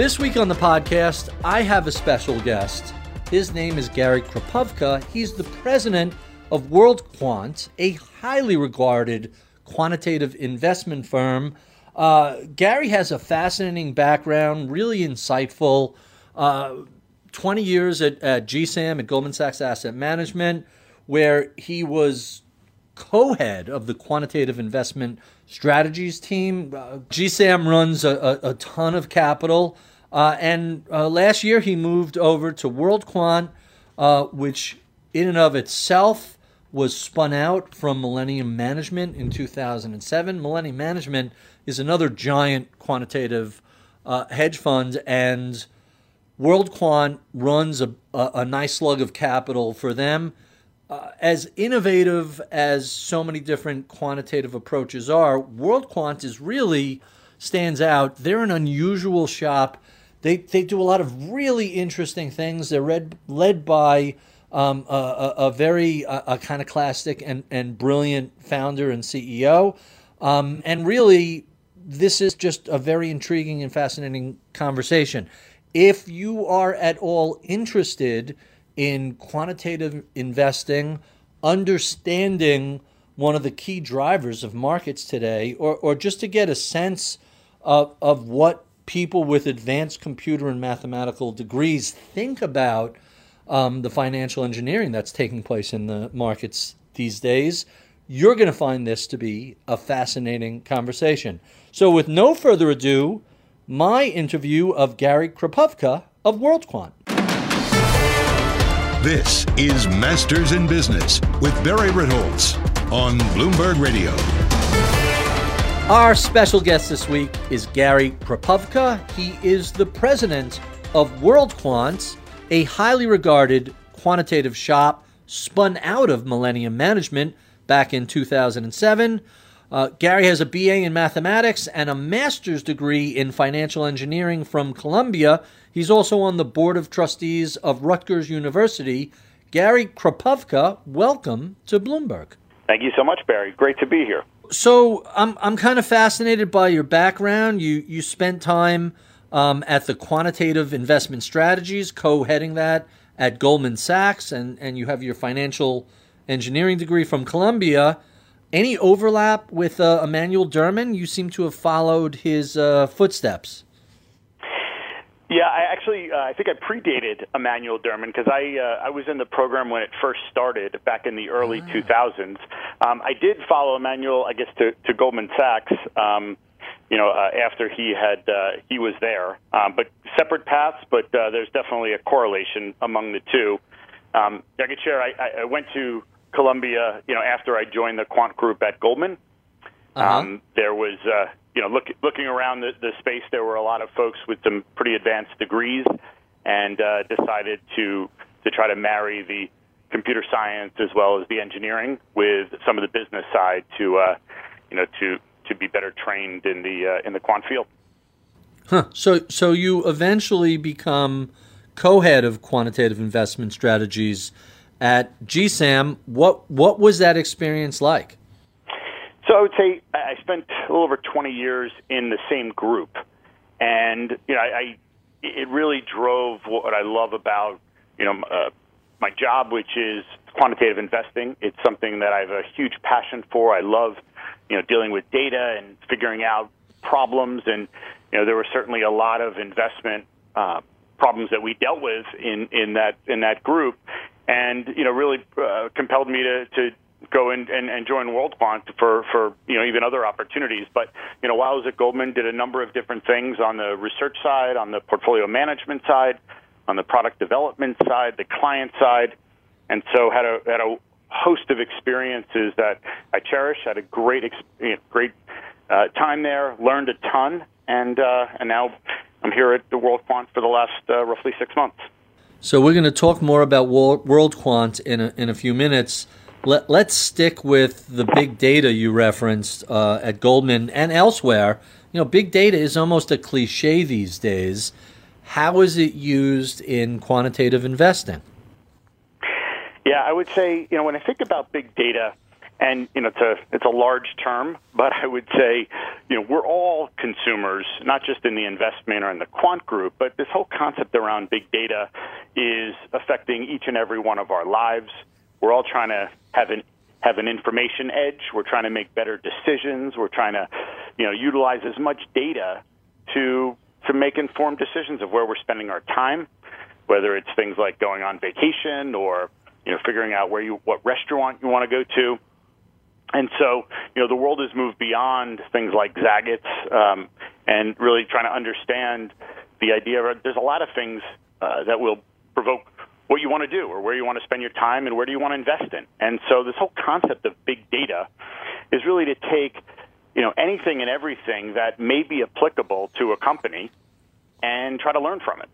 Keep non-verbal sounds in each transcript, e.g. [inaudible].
This week on the podcast, I have a special guest. His name is Gary Chropuvka. He's the president of World Quant, a highly regarded quantitative investment firm. Uh, Gary has a fascinating background, really insightful. Uh, 20 years at, at GSAM, at Goldman Sachs Asset Management, where he was co head of the quantitative investment strategies team. Uh, GSAM runs a, a, a, ton of capital. Uh, and uh, last year he moved over to World Quant, uh, which in and of itself was spun out from Millennium Management in 2007. Millennium Management is another giant quantitative uh, hedge fund, and World Quant runs a, a, a nice slug of capital for them. Uh, as innovative as so many different quantitative approaches are, World Quant is really stands out. They're an unusual shop. They, they do a lot of really interesting things. They're read, led by um, a, a, a, very kind of classic and, and brilliant founder and CEO. Um, and really, this is just a very intriguing and fascinating conversation. If you are at all interested in quantitative investing, understanding one of the key drivers of markets today, or, or just to get a sense of, of what people with advanced computer and mathematical degrees think about um, the financial engineering that's taking place in the markets these days, you're going to find this to be a fascinating conversation. So, with no further ado, my interview of Gary Chropuvka of WorldQuant. This is Masters in Business with Barry Ritholtz on Bloomberg Radio. Our special guest this week is Gary Chropuvka. He is the president of WorldQuant a highly regarded quantitative shop spun out of Millennium Management back in 2007. Uh, Gary has a BA in mathematics and a master's degree in financial engineering from Columbia. He's also on the board of trustees of Rutgers University. Gary Chropuvka, welcome to Bloomberg. Thank you so much, Barry. Great to be here. So I'm I'm kind of fascinated by your background. You you spent time um, at the Quantitative Investment Strategies, co heading that at Goldman Sachs, and, and you have your financial engineering degree from Columbia. Any overlap with uh, Emanuel Derman? You seem to have followed his uh, footsteps. Yeah, I actually uh, I think I predated Emanuel Derman because I uh, I was in the program when it first started back in the early ah. 2000s. Um, I did follow Emanuel, I guess, to, to Goldman Sachs. Um, you know, uh, after he had uh, he was there. Um, but separate paths, but uh, there's definitely a correlation among the two. Um, I could share. I, I went to Columbia, you know, after I joined the quant group at Goldman. Uh-huh. Um, there was, uh, you know, look, looking around the, the space, there were a lot of folks with some pretty advanced degrees, and uh, decided to to try to marry the computer science as well as the engineering with some of the business side to, uh, you know, to to be better trained in the uh, in the quant field. Huh. So so you eventually become co-head of quantitative investment strategies at GSAM. What what was that experience like? So I would say I spent a little over 20 years in the same group, and you know I, I it really drove what I love about you know uh, my job, which is quantitative investing. It's something that I have a huge passion for. I love you know, dealing with data and figuring out problems. And, you know, there were certainly a lot of investment uh, problems that we dealt with in, in that in that group. And you know really uh, compelled me to to go in and, and join WorldQuant for for you know even other opportunities. But you know while I was at Goldman, did a number of different things on the research side, on the portfolio management side, on the product development side, the client side, and so had a had a host of experiences that I cherish. Had a great great uh, time there, learned a ton, and uh, and now I'm here at the WorldQuant for the last uh, roughly six months. So we're going to talk more about World WorldQuant in a, in a few minutes. Let, let's stick with the big data you referenced uh, at Goldman and elsewhere. You know, big data is almost a cliche these days. How is it used in quantitative investing? Yeah, I would say, you know, when I think about big data, and you know it's a it's a large term, but I would say you know we're all consumers, not just in the investment or in the quant group, but this whole concept around big data is affecting each and every one of our lives. We're all trying to have an have an information edge. We're trying to make better decisions. We're trying to you know utilize as much data to to make informed decisions of where we're spending our time, whether it's things like going on vacation or you know figuring out where you what restaurant you want to go to and so, you know, the world has moved beyond things like Zagat's um, and really trying to understand the idea of there's a lot of things uh, that will provoke what you want to do or where you want to spend your time and where do you want to invest in. And so this whole concept of big data is really to take, you know, anything and everything that may be applicable to a company and try to learn from it.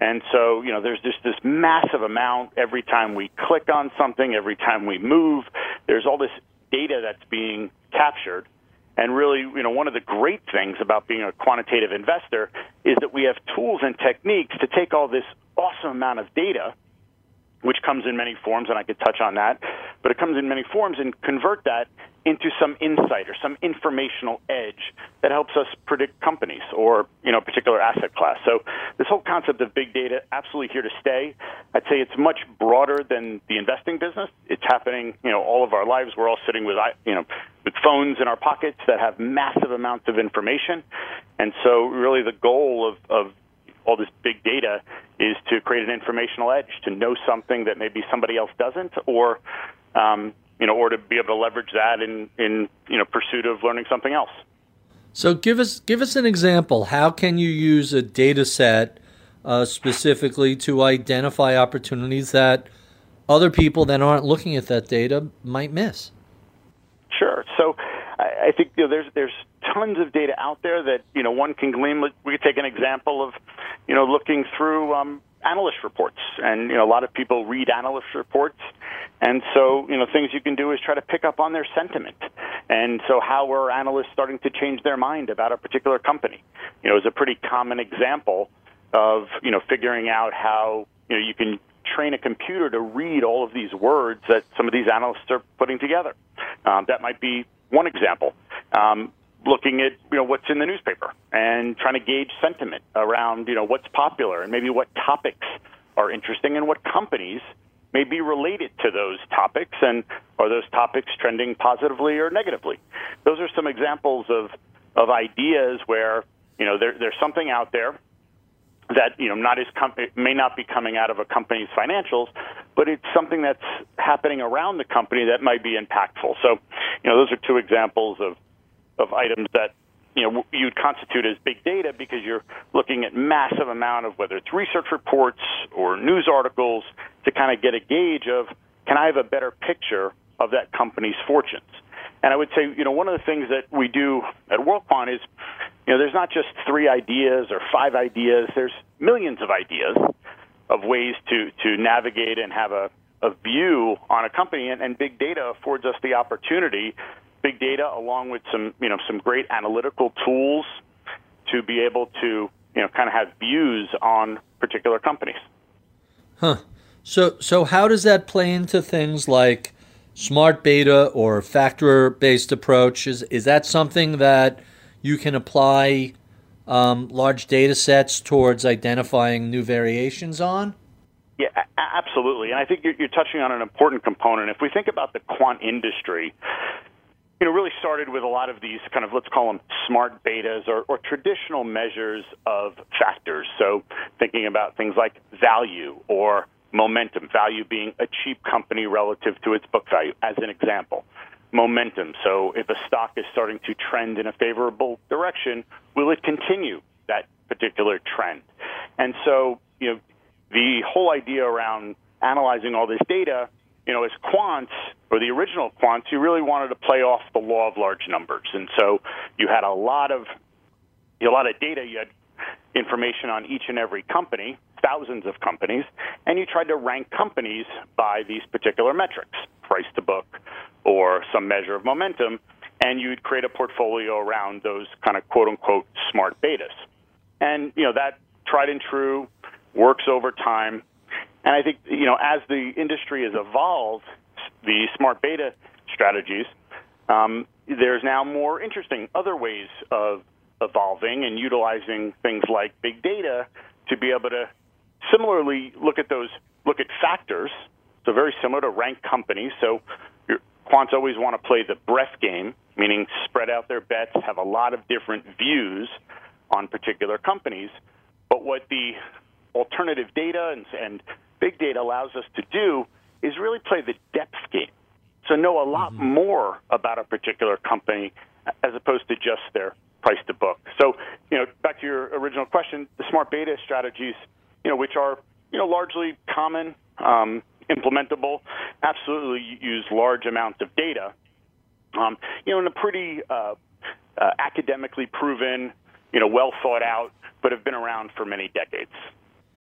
And so, you know, there's just this massive amount every time we click on something, every time we move. There's all this data that's being captured. And really, you know, one of the great things about being a quantitative investor is that we have tools and techniques to take all this awesome amount of data which comes in many forms, and I could touch on that. But it comes in many forms and convert that into some insight or some informational edge that helps us predict companies or you know a particular asset class. So this whole concept of big data absolutely here to stay. I'd say it's much broader than the investing business. It's happening you know all of our lives. We're all sitting with you know with phones in our pockets that have massive amounts of information, and so really the goal of, of all this big data is to create an informational edge, to know something that maybe somebody else doesn't, or um, you know, or to be able to leverage that in in you know pursuit of learning something else. So give us give us an example. How can you use a data set uh, specifically to identify opportunities that other people that aren't looking at that data might miss? Sure. So I, I think you know, there's there's tons of data out there that you know one can glean. We could take an example of you know looking through um, analyst reports, and you know a lot of people read analyst reports, and so you know things you can do is try to pick up on their sentiment, and so how are analysts starting to change their mind about a particular company? You know, is a pretty common example of you know figuring out how you know you can train a computer to read all of these words that some of these analysts are putting together. Um, that might be one example. Um, looking at you know what's in the newspaper and trying to gauge sentiment around you know what's popular and maybe what topics are interesting and what companies may be related to those topics and are those topics trending positively or negatively those are some examples of of ideas where you know there, there's something out there that you know not is com- may not be coming out of a company's financials, but it's something that's happening around the company that might be impactful. So, you know, those are two examples of of items that you know you'd constitute as big data because you're looking at massive amount of whether it's research reports or news articles to kind of get a gauge of can I have a better picture of that company's fortunes. And I would say, you know, one of the things that we do at WorldQuant is, you know, there's not just three ideas or five ideas. There's millions of ideas of ways to to navigate and have a a view on a company, and, and big data affords us the opportunity big data along with some you know some great analytical tools to be able to you know kind of have views on particular companies. Huh. So so how does that play into things like smart beta or factor based approach? Is is that something that you can apply um, large data sets towards identifying new variations on? Yeah, absolutely. And I think you're, you're touching on an important component. If we think about the quant industry, you know, really started with a lot of these kind of, let's call them smart betas or, or traditional measures of factors. So thinking about things like value or momentum, value being a cheap company relative to its book value, as an example. Momentum. So if a stock is starting to trend in a favorable direction, will it continue that particular trend? And so, you know, the whole idea around analyzing all this data, you know, as quants or the original quants, you really wanted to play off the law of large numbers, and so you had a lot of a lot of data. You had information on each and every company, thousands of companies, and you tried to rank companies by these particular metrics, price to book, or some measure of momentum, and you'd create a portfolio around those kind of quote unquote smart betas. And you know that tried and true works over time. And I think you know as the industry has evolved, the smart beta strategies, um, there's now more interesting other ways of evolving and utilizing things like big data to be able to similarly look at those look at factors. So very similar to rank companies. So your quants always want to play the breadth game, meaning spread out their bets, have a lot of different views on particular companies. But what the alternative data and, and big data allows us to do is really play the depth game. So know a lot mm-hmm. more about a particular company as opposed to just their price to book. So, you know, back to your original question, the smart beta strategies, you know, which are, you know, largely common, um, implementable, absolutely use large amounts of data, um, you know, in a pretty uh, uh, academically proven, you know, well thought out, but have been around for many decades.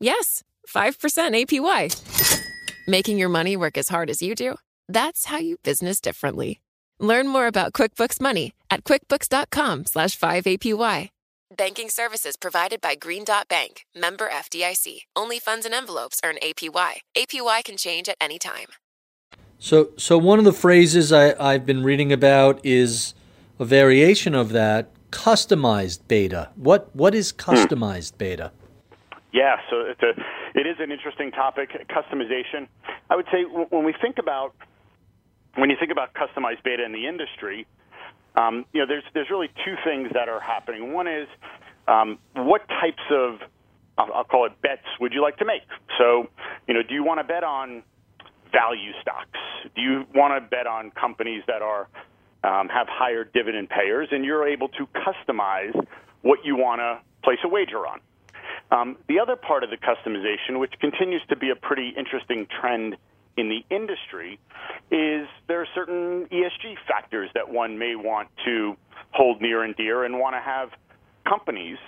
Yes, 5% APY. Making your money work as hard as you do? That's how you business differently. Learn more about QuickBooks Money at quickbooks.com slash 5APY. Banking services provided by Green Dot Bank, member FDIC. Only funds and envelopes earn APY. APY can change at any time. So, so one of the phrases I, I've been reading about is a variation of that, customized beta. What what is hmm. customized beta? Yeah, so it's a, it is an interesting topic, customization. I would say when we think about when you think about customized beta in the industry, um, you know, there's there's really two things that are happening. One is um, what types of I'll, I'll call it bets would you like to make? So, you know, do you want to bet on value stocks? Do you want to bet on companies that are um, have higher dividend payers, and you're able to customize what you want to place a wager on? Um, the other part of the customization, which continues to be a pretty interesting trend in the industry is there are certain ESG factors that one may want to hold near and dear and want to have companies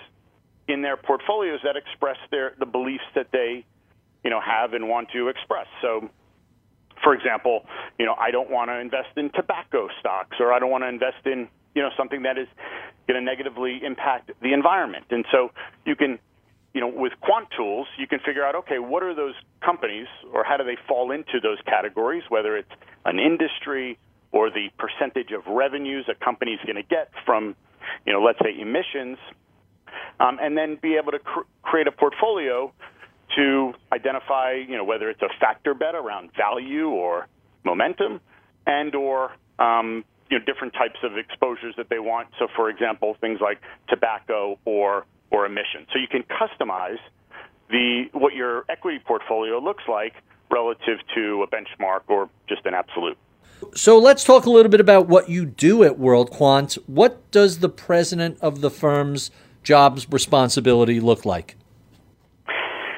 in their portfolios that express their the beliefs that they you know have and want to express. So for example, you know, I don't want to invest in tobacco stocks or I don't want to invest in, you know, something that is going to negatively impact the environment. And so you can you know, with quant tools, you can figure out, okay, what are those companies or how do they fall into those categories, whether it's an industry or the percentage of revenues a company is going to get from, you know, let's say emissions, um, and then be able to cr- create a portfolio to identify, you know, whether it's a factor bet around value or momentum, and or um, you know different types of exposures that they want. So, for example, things like tobacco or or emissions. So you can customize the what your equity portfolio looks like relative to a benchmark or just an absolute. So let's talk a little bit about what you do at World Quant. What does the president of the firm's jobs responsibility look like?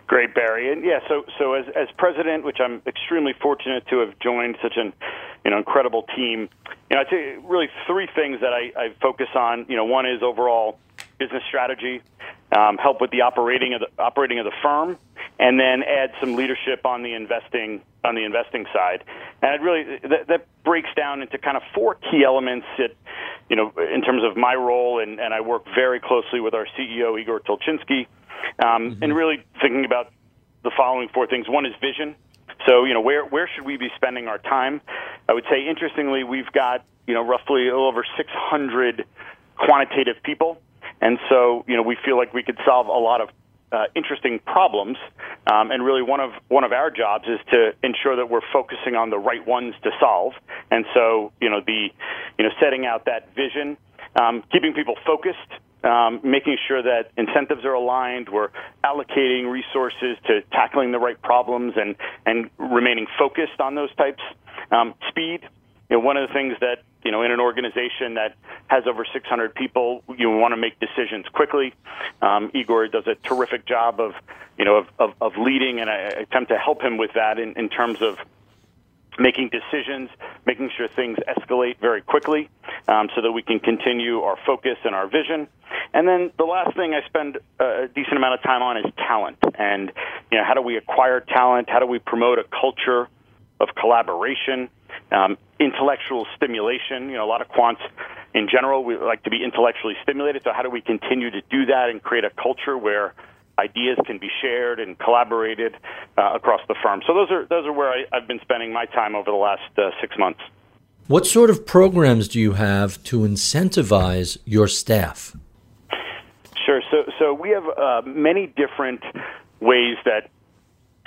Great, Barry. And yeah, so so as as president, which I'm extremely fortunate to have joined such an you know incredible team. You know, I'd say really three things that I, I focus on. You know, one is overall business strategy, um, help with the operating of the operating of the firm, and then add some leadership on the investing on the investing side. And it really that, that breaks down into kind of four key elements that you know in terms of my role, and, and I work very closely with our CEO Igor Tulchinsky, um, mm-hmm. and really thinking about the following four things. One is vision. So, you know, where where should we be spending our time? I would say, interestingly, we've got you know roughly over 600 quantitative people, and so you know we feel like we could solve a lot of uh, interesting problems. Um, and really, one of one of our jobs is to ensure that we're focusing on the right ones to solve. And so, you know, the you know setting out that vision, um, keeping people focused. Um, making sure that incentives are aligned, we're allocating resources to tackling the right problems and, and remaining focused on those types. Um, speed, you know, one of the things that you know, in an organization that has over 600 people, you want to make decisions quickly. Um, Igor does a terrific job of, you know, of, of, of leading, and I attempt to help him with that in, in terms of making decisions, making sure things escalate very quickly, um, so that we can continue our focus and our vision. And then the last thing I spend a decent amount of time on is talent, and you know, how do we acquire talent? How do we promote a culture of collaboration? Um, intellectual stimulation. You know, a lot of quants in general we like to be intellectually stimulated. So how do we continue to do that and create a culture where ideas can be shared and collaborated uh, across the firm? So those are those are where I, have been spending my time over the last uh, six months. What sort of programs do you have to incentivize your staff? Sure. So so we have uh, many different ways that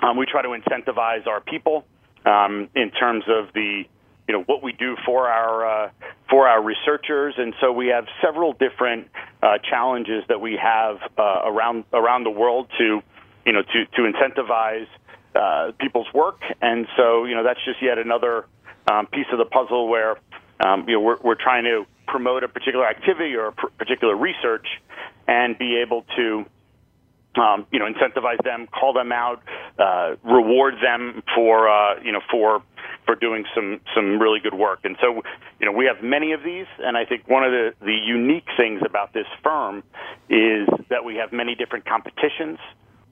um, we try to incentivize our people um, in terms of the you know what we do for our uh, for our researchers, and so we have several different uh, challenges that we have uh, around around the world to you know to to incentivize uh, people's work, and so you know that's just yet another um, piece of the puzzle where um, you know we're we're trying to promote a particular activity or a pr- particular research and be able to um, you know, incentivize them, call them out, uh, reward them for, uh, you know, for for doing some some really good work. And so, you know, we have many of these, and I think one of the the unique things about this firm is that we have many different competitions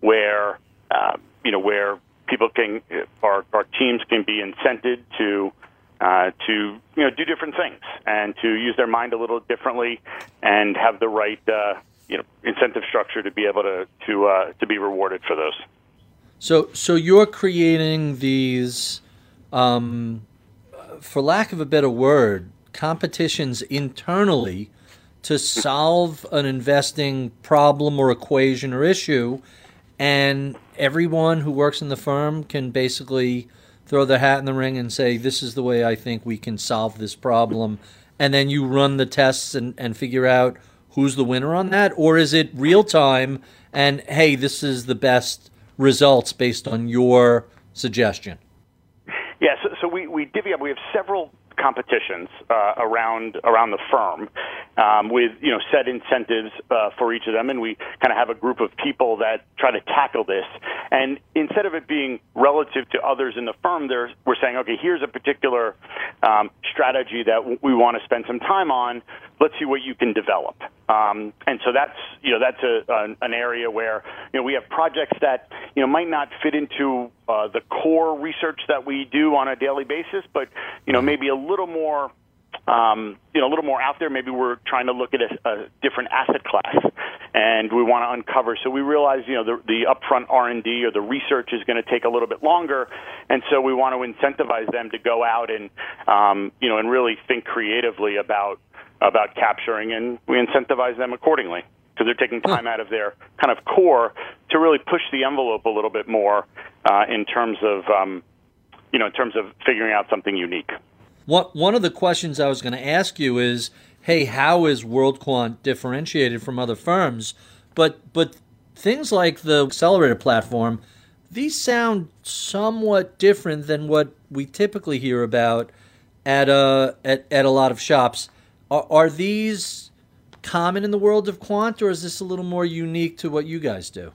where, uh, you know, where people can our our teams can be incented to. Uh, to you know do different things and to use their mind a little differently and have the right uh, you know incentive structure to be able to to uh, to be rewarded for those. So so you're creating these um, for lack of a better word, competitions internally to solve an investing problem or equation or issue. And everyone who works in the firm can basically throw their hat in the ring and say, This is the way I think we can solve this problem. And then you run the tests and, and figure out who's the winner on that? Or is it real time and, hey, this is the best results based on your suggestion? Yeah, so, so we, we divvy up. We have several competitions uh, around around the firm um, with you know set incentives uh, for each of them, and we kind of have a group of people that try to tackle this. And instead of it being relative to others in the firm, there's, we're saying, okay, here's a particular um, strategy that we want to spend some time on. Let's see what you can develop. Um, and so that's you know that's a, an, an area where you know we have projects that you know might not fit into uh, the core research that we do on a daily basis, but you know maybe a little more um, you know, a little more out there. Maybe we're trying to look at a, a different asset class, and we want to uncover. So we realize, you know, the, the upfront R and D or the research is going to take a little bit longer, and so we want to incentivize them to go out and, um, you know, and really think creatively about about capturing, and we incentivize them accordingly because they're taking time out of their kind of core to really push the envelope a little bit more uh, in terms of, um, you know, in terms of figuring out something unique. One one of the questions I was going to ask you is, hey, how is WorldQuant differentiated from other firms? But but things like the accelerator platform, these sound somewhat different than what we typically hear about at a uh, at, at a lot of shops. Are, are these common in the world of quant, or is this a little more unique to what you guys do?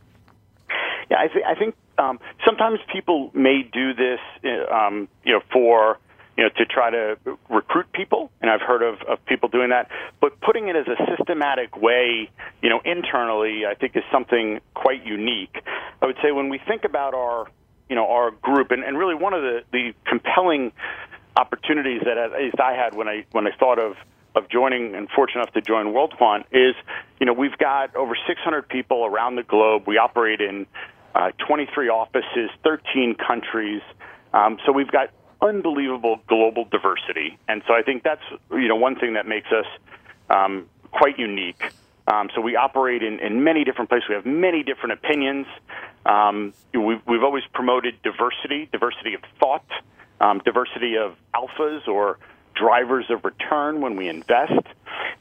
Yeah, I, th- I think um, sometimes people may do this, uh, um, you know, for you know, to try to recruit people, and I've heard of, of people doing that. But putting it as a systematic way, you know, internally, I think is something quite unique. I would say when we think about our, you know, our group, and, and really one of the, the compelling opportunities that at least I had when I when I thought of of joining and fortunate enough to join WorldQuant is, you know, we've got over 600 people around the globe. We operate in uh, 23 offices, 13 countries. Um, so we've got unbelievable global diversity, and so I think that's you know one thing that makes us um, quite unique. Um, so we operate in, in many different places. We have many different opinions. Um, we've, we've always promoted diversity, diversity of thought, um, diversity of alphas or drivers of return when we invest.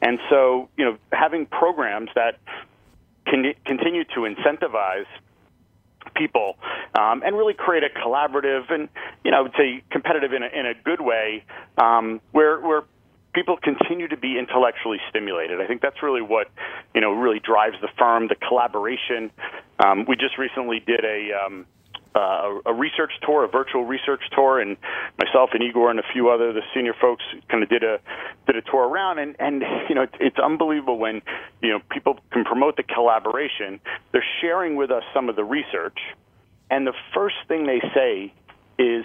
And so, you know, having programs that can continue to incentivize people um, and really create a collaborative and, you know, I would say competitive in a, in a good way um, where, where people continue to be intellectually stimulated. I think that's really what you know really drives the firm. The collaboration. Um, we just recently did a. Uh, a research tour, a virtual research tour, and myself and Igor and a few other the senior folks kind of did a did a tour around, and and you know it's, it's unbelievable when you know people can promote the collaboration. They're sharing with us some of the research, and the first thing they say is,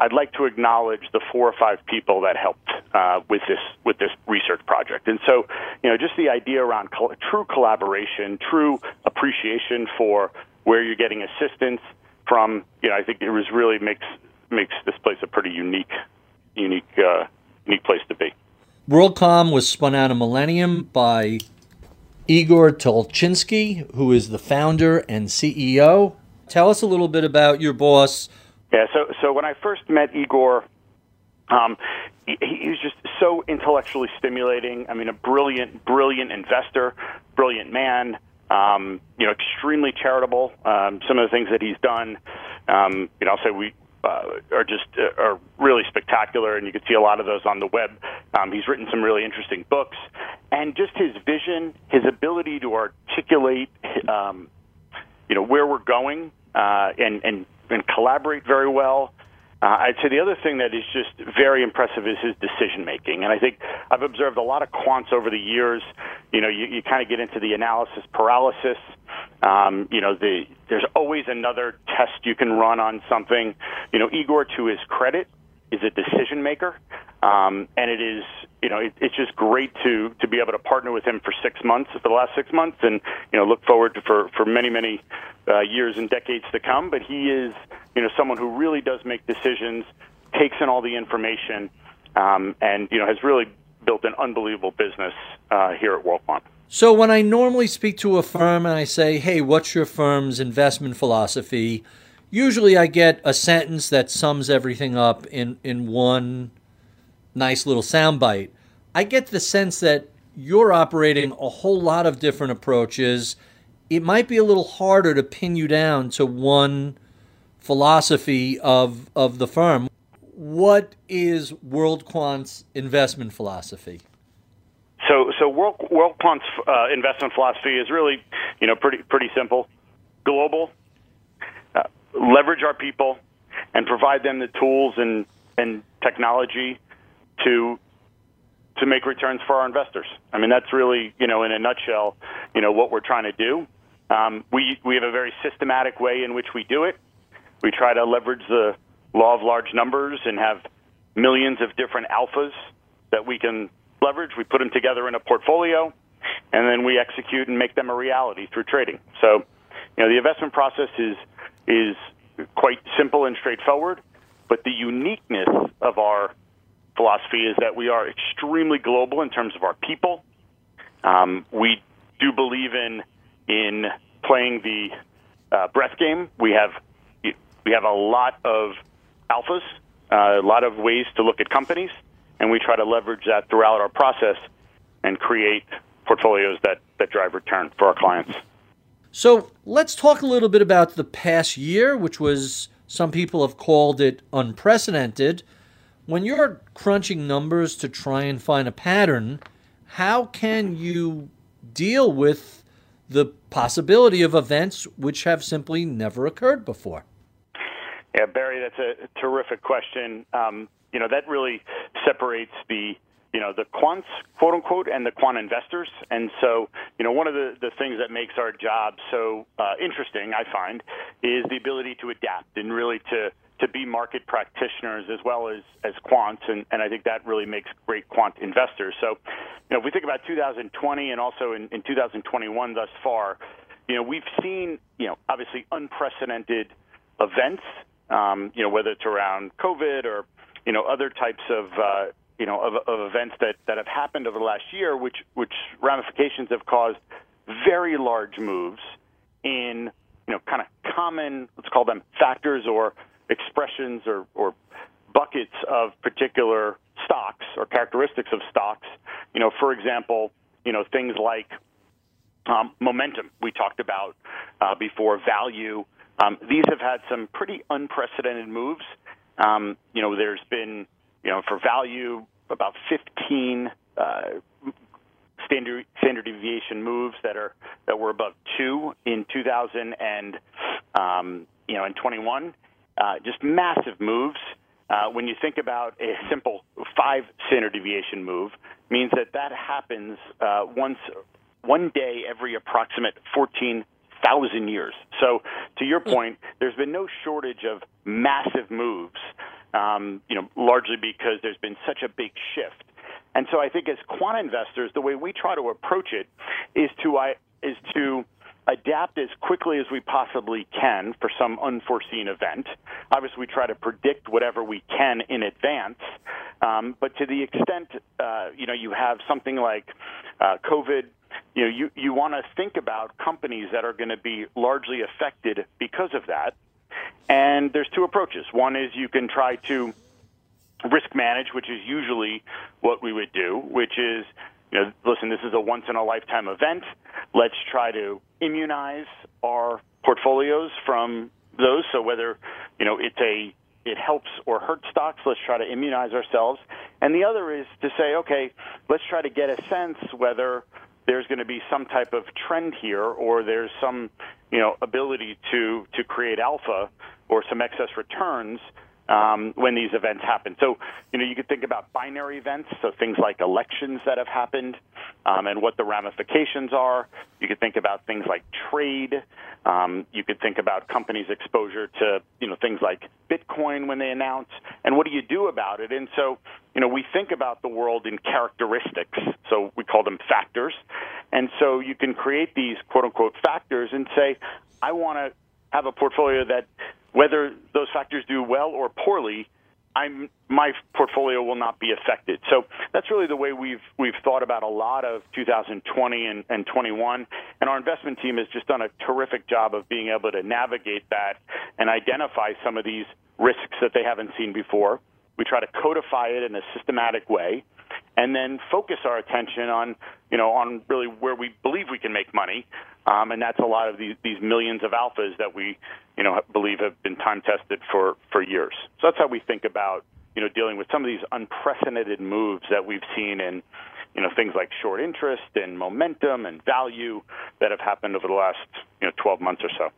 I'd like to acknowledge the four or five people that helped uh, with this with this research project. And so, you know, just the idea around true collaboration, true appreciation for where you're getting assistance from. You know, I think it was really makes makes this place a pretty unique unique uh, unique place to be. WorldQuant was spun out of Millennium by Igor Tulchinsky, who is the founder and CEO. Tell us a little bit about your boss. Yeah, so so when I first met Igor, um, he, he was just so intellectually stimulating. I mean, a brilliant, brilliant investor, brilliant man. Um, you know, extremely charitable. Um, some of the things that he's done, um, you know, I'll say we uh, are just uh, are really spectacular, and you can see a lot of those on the web. Um, he's written some really interesting books, and just his vision, his ability to articulate, um, you know, where we're going, uh, and and and collaborate very well. Uh, I'd say the other thing that is just very impressive is his decision making, and I think I've observed a lot of quants over the years. You know, you, you kind of get into the analysis paralysis. Um, you know, the, there's always another test you can run on something. You know, Igor, to his credit, is a decision maker, um, and it is you know it, it's just great to to be able to partner with him for six months for the last six months, and you know look forward to for for many many uh, years and decades to come. But he is you know someone who really does make decisions, takes in all the information, um, and you know has really built an unbelievable business uh, here at WorldQuant. So when I normally speak to a firm and I say, "Hey, what's your firm's investment philosophy?" usually I get a sentence that sums everything up in, in one nice little soundbite. I get the sense that you're operating a whole lot of different approaches. It might be a little harder to pin you down to one philosophy of, of the firm. What is WorldQuant's investment philosophy? So, so World, WorldQuant's uh, investment philosophy is really, you know, pretty pretty simple. Global, leverage our people and provide them the tools and, and technology to to make returns for our investors. I mean, that's really, you know, in a nutshell, you know, what we're trying to do. Um, we we have a very systematic way in which we do it. We try to leverage the law of large numbers and have millions of different alphas that we can leverage. We put them together in a portfolio, and then we execute and make them a reality through trading. So, you know, the investment process is is quite simple and straightforward. But the uniqueness of our philosophy is that we are extremely global in terms of our people. Um, we do believe in in playing the uh, breadth game. We have we have a lot of alphas, uh, a lot of ways to look at companies, and we try to leverage that throughout our process and create portfolios that, that drive return for our clients. So let's talk a little bit about the past year, which was some people have called it unprecedented. When you're crunching numbers to try and find a pattern, how can you deal with the possibility of events which have simply never occurred before? Yeah, Barry, that's a terrific question. Um, you know, that really separates the you know, the quants, quote unquote, and the quant investors. And so, you know, one of the, the things that makes our job so uh, interesting, I find, is the ability to adapt and really to, to be market practitioners as well as, as quants. And, and I think that really makes great quant investors. So, you know, if we think about 2020 and also in, in 2021 thus far, you know, we've seen, you know, obviously unprecedented events, um, you know, whether it's around COVID or, you know, other types of, uh, you know, of, of events that, that have happened over the last year, which, which ramifications have caused very large moves in, you know, kind of common, let's call them factors or expressions or, or buckets of particular stocks or characteristics of stocks. You know, for example, you know, things like um, momentum we talked about uh, before, value. Um, these have had some pretty unprecedented moves. Um, you know, there's been, you know, for value, about 15 uh, standard standard deviation moves that are that were above two in 2000 and um, you know in 21. Uh, just massive moves. Uh, when you think about a simple five standard deviation move, means that that happens uh, once one day every approximate 14,000 years. So, to your point, there's been no shortage of massive moves, um, you know, largely because there's been such a big shift. And so, I think as quant investors, the way we try to approach it is to I, is to adapt as quickly as we possibly can for some unforeseen event. Obviously, we try to predict whatever we can in advance. Um, but to the extent, uh, you know, you have something like uh, COVID you know, you, you want to think about companies that are going to be largely affected because of that. And there's two approaches. One is you can try to risk manage, which is usually what we would do, which is, you know, listen, this is a once in a lifetime event. Let's try to immunize our portfolios from those. So whether, you know, it's a it helps or hurts stocks. Let's try to immunize ourselves. And the other is to say, okay, let's try to get a sense whether there's going to be some type of trend here, or there's some you know ability to to create alpha or some excess returns um, when these events happen. So, you know, you could think about binary events, so things like elections that have happened um, and what the ramifications are. You could think about things like trade. Um, you could think about companies' exposure to, you know, things like Bitcoin when they announce, and what do you do about it? And so, you know, we think about the world in characteristics, so we call them factors. And so you can create these quote unquote factors and say, I want to have a portfolio that whether those factors do well or poorly, I'm, my portfolio will not be affected. So that's really the way we've we've thought about a lot of 2020 and, and 21. And our investment team has just done a terrific job of being able to navigate that and identify some of these risks that they haven't seen before. We try to codify it in a systematic way and then focus our attention on you know on really where we believe we can make money, um, and that's a lot of these, these millions of alphas that we you know believe have been time tested for for years. So that's how we think about you know dealing with some of these unprecedented moves that we've seen in you know things like short interest and momentum and value that have happened over the last you know 12 months or so.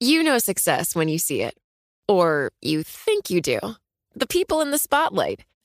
You know success when you see it, or you think you do. The people in the spotlight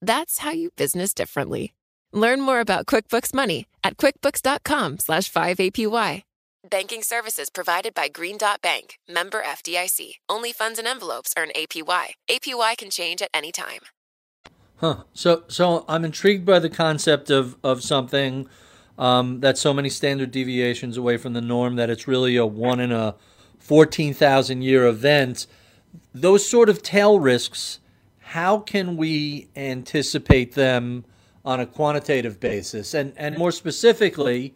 That's how you business differently. Learn more about QuickBooks Money at quickbooks.com/5APY. Banking services provided by Green Dot Bank, member FDIC. Only funds and envelopes earn APY. APY can change at any time. Huh. So, so I'm intrigued by the concept of of something um, that's so many standard deviations away from the norm that it's really a one in a fourteen thousand year event. Those sort of tail risks how can we anticipate them on a quantitative basis? And, and more specifically,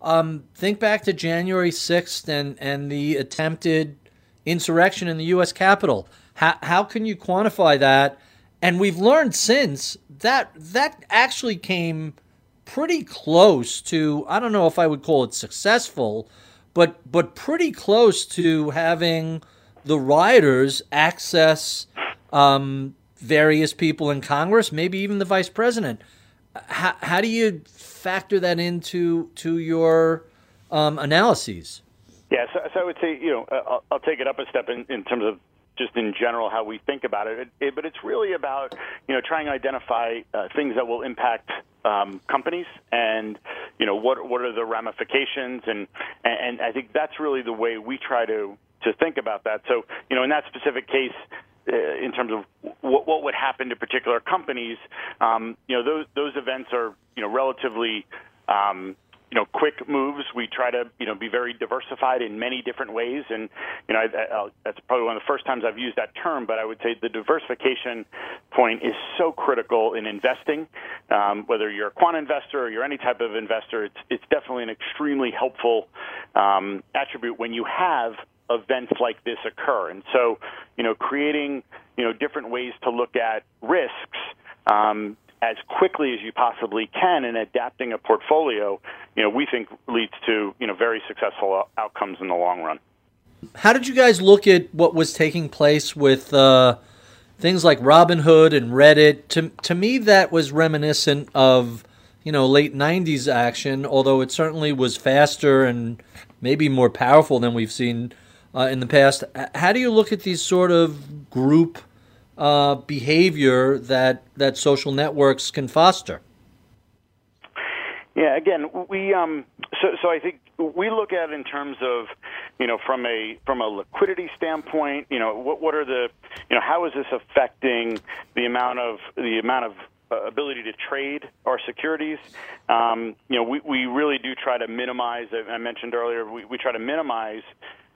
um, think back to January 6th and, and the attempted insurrection in the U.S. Capitol. How, how can you quantify that? And we've learned since that that actually came pretty close to, I don't know if I would call it successful, but, but pretty close to having the rioters access um, various people in Congress, maybe even the vice president. How, how do you factor that into to your um, analyses? Yeah, so, so I would say, you know, I'll, I'll take it up a step in, in terms of just in general how we think about it. It, it. but it's really about you know trying to identify uh, things that will impact um, companies and you know what what are the ramifications and and I think that's really the way we try to to think about that. So you know in that specific case. Uh, in terms of what, what would happen to particular companies, um, you know those those events are you know relatively um, you know, quick moves. We try to, you know, be very diversified in many different ways. And, you know, I, I, that's probably one of the first times I've used that term, but I would say the diversification point is so critical in investing. Um, whether you're a quant investor or you're any type of investor, it's, it's definitely an extremely helpful um, attribute when you have events like this occur. And so, you know, creating, you know, different ways to look at risks um, as quickly as you possibly can and adapting a portfolio, you know, we think leads to, you know, very successful outcomes in the long run. How did you guys look at what was taking place with uh, things like Robinhood and Reddit? To to me, that was reminiscent of you know late '90s action, although it certainly was faster and maybe more powerful than we've seen uh, in the past. How do you look at these sort of group uh, behavior that that social networks can foster. Yeah, again, we um, so so I think we look at it in terms of you know from a from a liquidity standpoint. You know, what what are the you know how is this affecting the amount of the amount of uh, ability to trade our securities. Um, you know, we, we really do try to minimize. I mentioned earlier, we, we try to minimize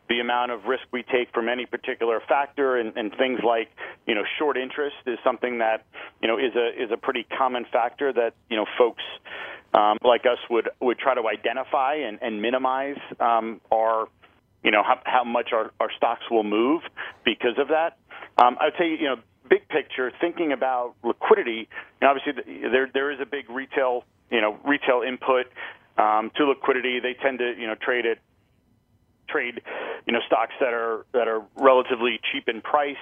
the amount of risk we take from any particular factor and, and things like you know short interest is something that you know is a is a pretty common factor that you know folks um, like us would would try to identify and, and minimize um, our you know how, how much our, our stocks will move because of that. Um, I would say you know big picture thinking about liquidity. You know, obviously there there is a big retail you know retail input um, to liquidity. They tend to you know trade at trade, you know, stocks that are that are relatively cheap in price.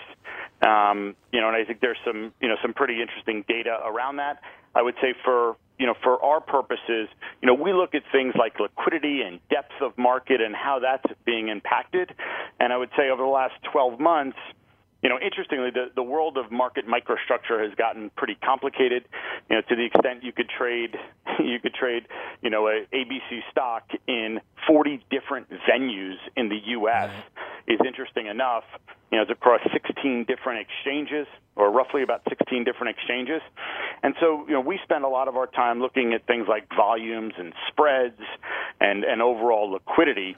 Um, you know, and I think there's some you know some pretty interesting data around that. I would say for you know for our purposes, you know, we look at things like liquidity and depth of market and how that's being impacted. And I would say over the last 12 months you know, interestingly, the, the world of market microstructure has gotten pretty complicated. You know, to the extent you could trade, [laughs] you could trade, you know, a ABC stock in 40 different venues in the U.S. Mm-hmm. is interesting enough. You know, it's across 16 different exchanges, or roughly about 16 different exchanges. And so, you know, we spend a lot of our time looking at things like volumes and spreads and, and overall liquidity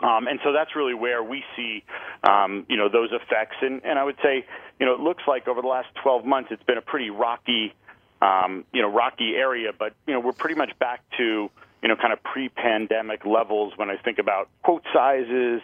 um, and so that's really where we see, um, you know, those effects. And, and I would say, you know, it looks like over the last 12 months, it's been a pretty rocky, um, you know, rocky area. But you know, we're pretty much back to, you know, kind of pre-pandemic levels when I think about quote sizes,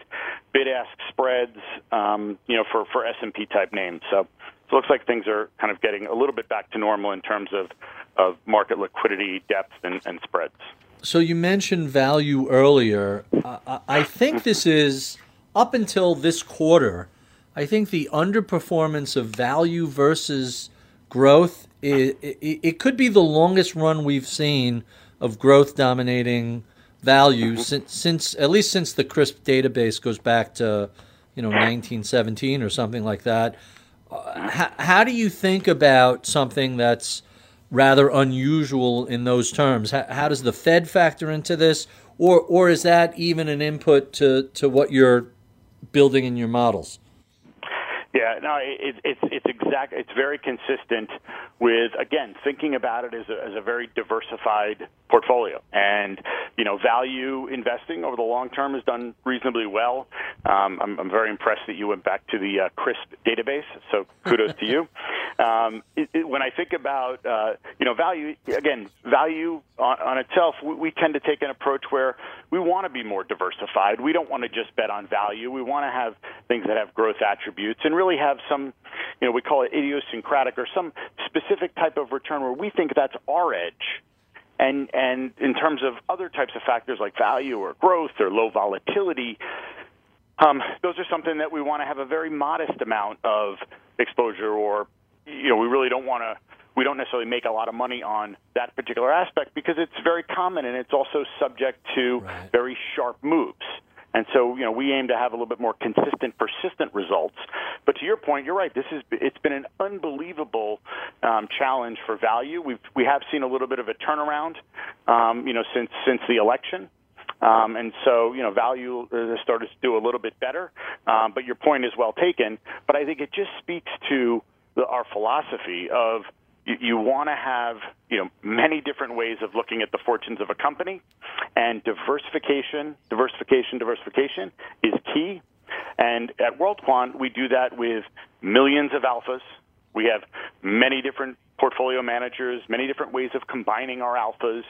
bid-ask spreads, um, you know, for for S&P type names. So, it looks like things are kind of getting a little bit back to normal in terms of of market liquidity, depth, and, and spreads. So you mentioned value earlier. Uh, I think this is up until this quarter. I think the underperformance of value versus growth it, it, it could be the longest run we've seen of growth dominating value since, since at least since the CRSP database goes back to you know 1917 or something like that. Uh, how, how do you think about something that's rather unusual in those terms. How, how, does the Fed factor into this, or or is that even an input to to what you're building in your models? Yeah, no, it, it's it's exact. It's very consistent with again thinking about it as a, as a very diversified portfolio, and you know, value investing over the long term has done reasonably well. Um, I'm, I'm very impressed that you went back to the uh, CRSP database, so kudos to you. [laughs] Um, it, it, when I think about uh, you know value again, value on, on itself, we, we tend to take an approach where we want to be more diversified. We don't want to just bet on value. We want to have things that have growth attributes and really have some, you know, we call it idiosyncratic or some specific type of return where we think that's our edge. And and in terms of other types of factors like value or growth or low volatility, um, those are something that we want to have a very modest amount of exposure or you know we really don't want to we don't necessarily make a lot of money on that particular aspect because it's very common and it's also subject to right. very sharp moves. And so, you know, we aim to have a little bit more consistent, persistent results. But to your point, you're right. This is it's been an unbelievable um, challenge for value. We've we have seen a little bit of a turnaround, um, you know, since since the election. Um, and so, you know, value has started to do a little bit better. Um, but your point is well taken. But I think it just speaks to the, our philosophy of you, you want to have you know many different ways of looking at the fortunes of a company, and diversification, diversification, diversification is key. And at WorldQuant, we do that with millions of alphas. We have many different portfolio managers, many different ways of combining our alphas.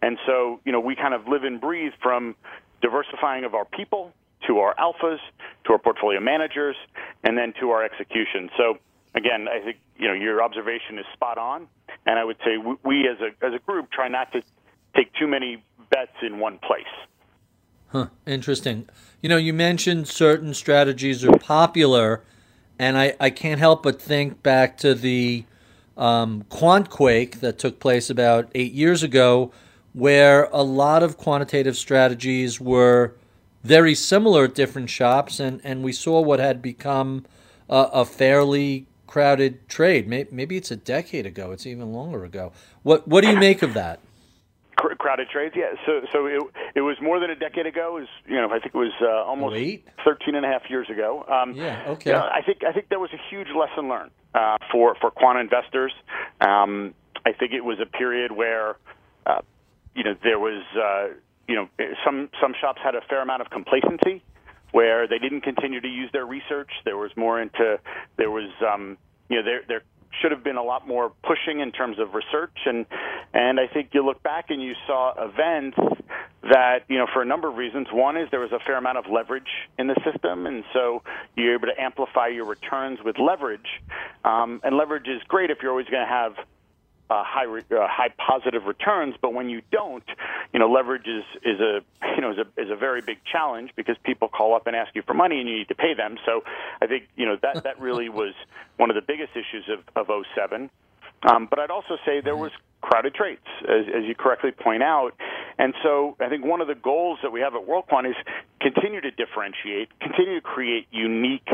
And so, you know, we kind of live and breathe from diversifying of our people to our alphas, to our portfolio managers, and then to our execution. So again, I think you know your observation is spot on, and I would say we, we as a as a group try not to take too many bets in one place. Huh. Interesting. You know, you mentioned certain strategies are popular, and I, I can't help but think back to the um, quake that took place about eight years ago, where a lot of quantitative strategies were very similar at different shops, and, and we saw what had become a, a fairly crowded trade. Maybe it's a decade ago. It's even longer ago. What What do you make of that? crowded trades, yeah. So, so it it was more than a decade ago. Was you know I think it was uh, almost Wait. 13 and a half years ago. Um, yeah. Okay. You know, I think I think there was a huge lesson learned uh, for for quant investors. Um, I think it was a period where uh, you know there was uh, you know some some shops had a fair amount of complacency where they didn't continue to use their research. There was more into there was um, you know there there should have been a lot more pushing in terms of research. And and I think you look back and you saw events that you know for a number of reasons. One is there was a fair amount of leverage in the system. And so you're able to amplify your returns with leverage. Um, and leverage is great if you're always going to have uh, high re- uh, high positive returns. But when you don't, you know, leverage is is a you know is a is a very big challenge because people call up and ask you for money and you need to pay them. So I think you know that that really [laughs] was one of the biggest issues of of 07. Um, but I'd also say there was crowded trades, as, as you correctly point out. And so I think one of the goals that we have at WorldQuant is continue to differentiate, continue to create unique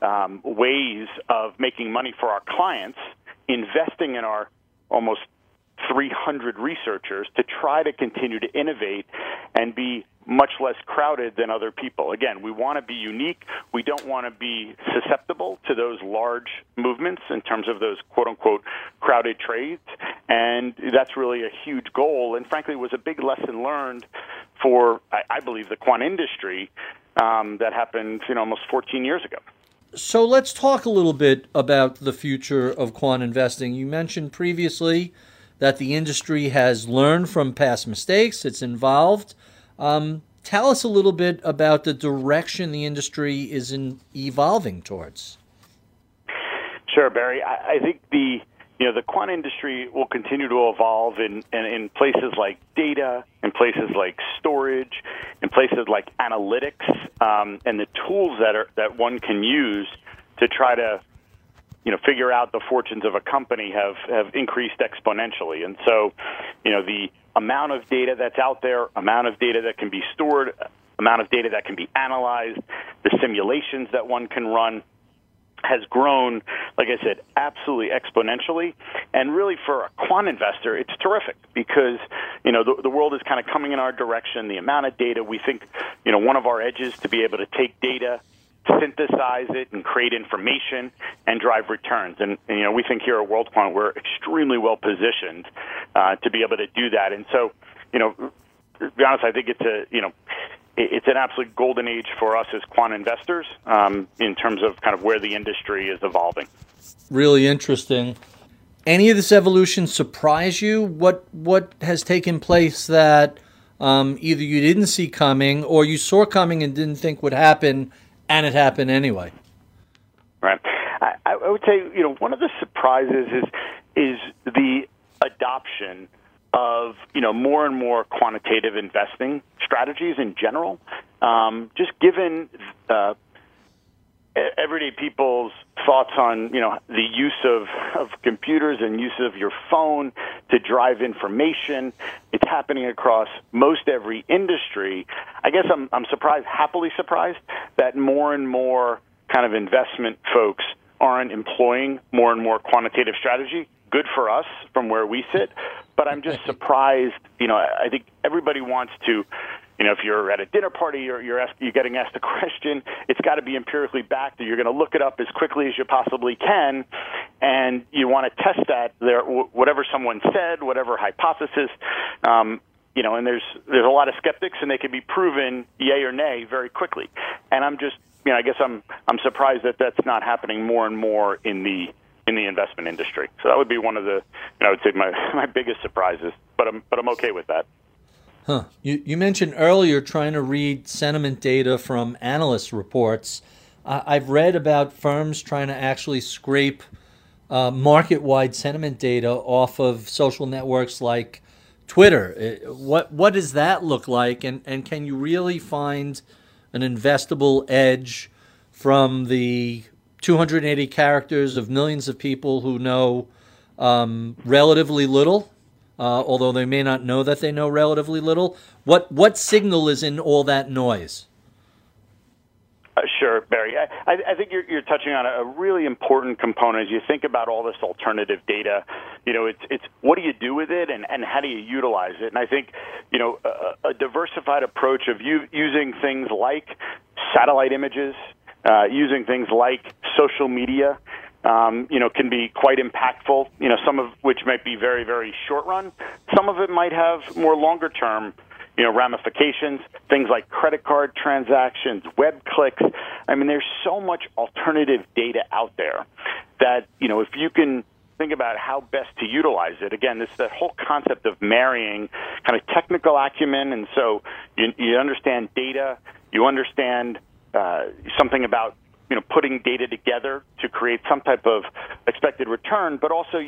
um, ways of making money for our clients, investing in our almost 300 researchers to try to continue to innovate and be much less crowded than other people. Again, we want to be unique. We don't want to be susceptible to those large movements in terms of those quote unquote crowded trades. And that's really a huge goal. And frankly, was a big lesson learned for, I, believe, the quant industry um, that happened you know, almost 14 years ago. So let's talk a little bit about the future of quant investing. You mentioned previously that the industry has learned from past mistakes, it's involved. Um, tell us a little bit about the direction the industry is in evolving towards. Sure, Barry. I, I think the you know, the quant industry will continue to evolve in, in, in, places like data, in places like storage, in places like analytics, um, and the tools that are that one can use to try to, you know, figure out the fortunes of a company have have increased exponentially. And so, you know, the amount of data that's out there, amount of data that can be stored, amount of data that can be analyzed, the simulations that one can run has grown, like I said, absolutely exponentially. And really, for a quant investor, it's terrific because you know the, the world is kind of coming in our direction. The amount of data we think, you know, one of our edges to be able to take data, synthesize it, and create information and drive returns. And, and you know, we think here at WorldQuant we're extremely well positioned uh, to be able to do that. And so, you know, to be honest, I think it's a you know it's an absolute golden age for us as quant investors um, in terms of kind of where the industry is evolving. Really interesting. Any of this evolution surprise you? What what has taken place that um, either you didn't see coming or you saw coming and didn't think would happen, and it happened anyway? Right. I, I would say you know one of the surprises is is the adoption of you know more and more quantitative investing strategies in general. Um, just given uh, everyday people's thoughts on you know the use of, of computers and use of your phone to drive information. It's happening across most every industry. I guess I'm I'm surprised, happily surprised, that more and more kind of investment folks aren't employing more and more quantitative strategy. Good for us from where we sit, but I'm just surprised. You know, I think everybody wants to you know, if you're at a dinner party or you're asked, you're getting asked a question, it's got to be empirically backed. That you're going to look it up as quickly as you possibly can, and you want to test that there, whatever someone said, whatever hypothesis. Um, you know, and there's there's a lot of skeptics, and they can be proven yay or nay very quickly. And I'm just, you know, I guess I'm I'm surprised that that's not happening more and more in the in the investment industry. So that would be one of the, you know, I would say my [laughs] my biggest surprises. But I'm but I'm okay with that. Huh. You, you mentioned earlier trying to read sentiment data from analyst reports. Uh, I've read about firms trying to actually scrape uh, market wide sentiment data off of social networks like Twitter. Uh, what, what does that look like? And, and can you really find an investable edge from the 280 characters of millions of people who know um, relatively little uh, although they may not know that they know relatively little. What what signal is in all that noise? Uh, sure, Barry. I, I think you're, you're touching on a really important component as you think about all this alternative data. You know, it's it's what do you do with it, and, and how do you utilize it? And I think, you know, a, a diversified approach of using things like satellite images, uh, using things like social media, um, you know, can be quite impactful. You know, some of which might be very, very short run. Some of it might have more longer term, you know, ramifications. Things like credit card transactions, web clicks. I mean, there's so much alternative data out there that you know, if you can think about how best to utilize it. Again, this that whole concept of marrying kind of technical acumen, and so you, you understand data, you understand uh, something about you know, putting data together to create some type of expected return, but also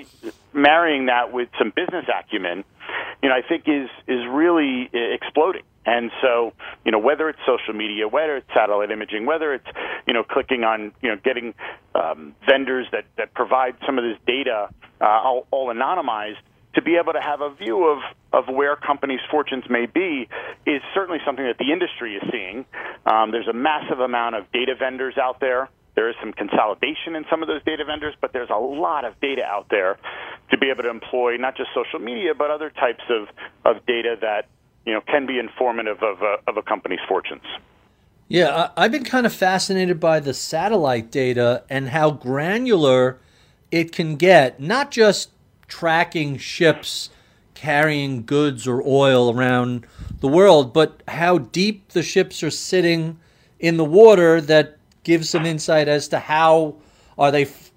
marrying that with some business acumen, you know, I think is is really exploding. And so, you know, whether it's social media, whether it's satellite imaging, whether it's, you know, clicking on, you know, getting um, vendors that, that provide some of this data uh, all, all anonymized, to be able to have a view of, of where companies' fortunes may be is certainly something that the industry is seeing. Um, there's a massive amount of data vendors out there. There is some consolidation in some of those data vendors, but there's a lot of data out there to be able to employ not just social media, but other types of, of data that you know can be informative of a, of a company's fortunes. Yeah, I've been kind of fascinated by the satellite data and how granular it can get, not just tracking ships carrying goods or oil around the world, but how deep the ships are sitting in the water that gives some insight as to how are they f-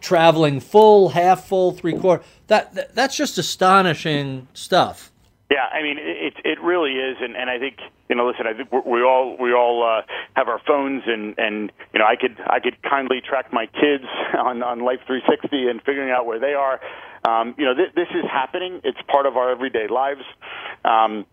traveling full, half full, three quarter. That, that that's just astonishing stuff. Yeah, I mean it. It really is, and, and I think you know. Listen, I think we all we all uh, have our phones, and and you know, I could I could kindly track my kids on on Life 360 and figuring out where they are. Um, you know, th- this is happening. It's part of our everyday lives. Um,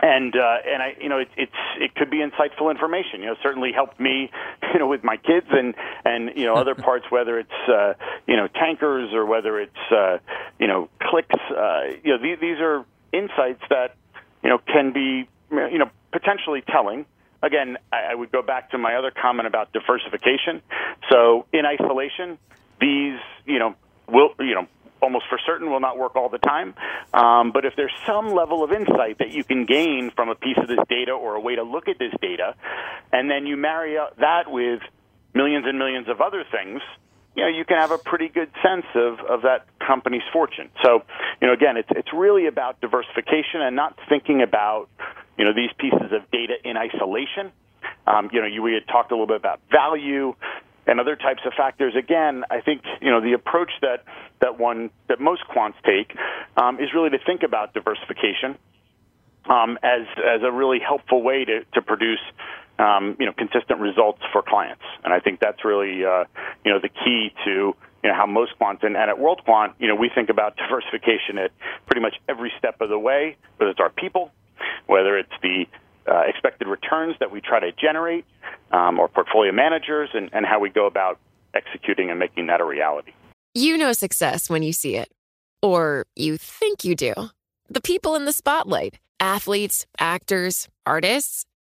and uh, and I you know it, it's it could be insightful information. You know, certainly helped me, you know, with my kids and and you know other parts, whether it's uh, you know tankers or whether it's uh, you know clicks. Uh, you know, these, these are insights that you know can be you know potentially telling. Again, I, I would go back to my other comment about diversification. So in isolation, these you know will you know almost for certain will not work all the time. Um, but if there's some level of insight that you can gain from a piece of this data or a way to look at this data, and then you marry that with millions and millions of other things, you know, you can have a pretty good sense of, of that company's fortune. So, you know, again, it's, it's really about diversification and not thinking about, you know, these pieces of data in isolation. Um, you know, you, we had talked a little bit about value and other types of factors. Again, I think you know the approach that that one that most quants take um, is really to think about diversification um, as as a really helpful way to to produce um, you know consistent results for clients. And I think that's really uh, you know the key to you know how most quants and, and at WorldQuant you know we think about [laughs] diversification at pretty much every step of the way, whether it's our people, whether it's the uh, expected returns that we try to generate, um, or portfolio managers, and, and how we go about executing and making that a reality. You know success when you see it, or you think you do. The people in the spotlight athletes, actors, artists.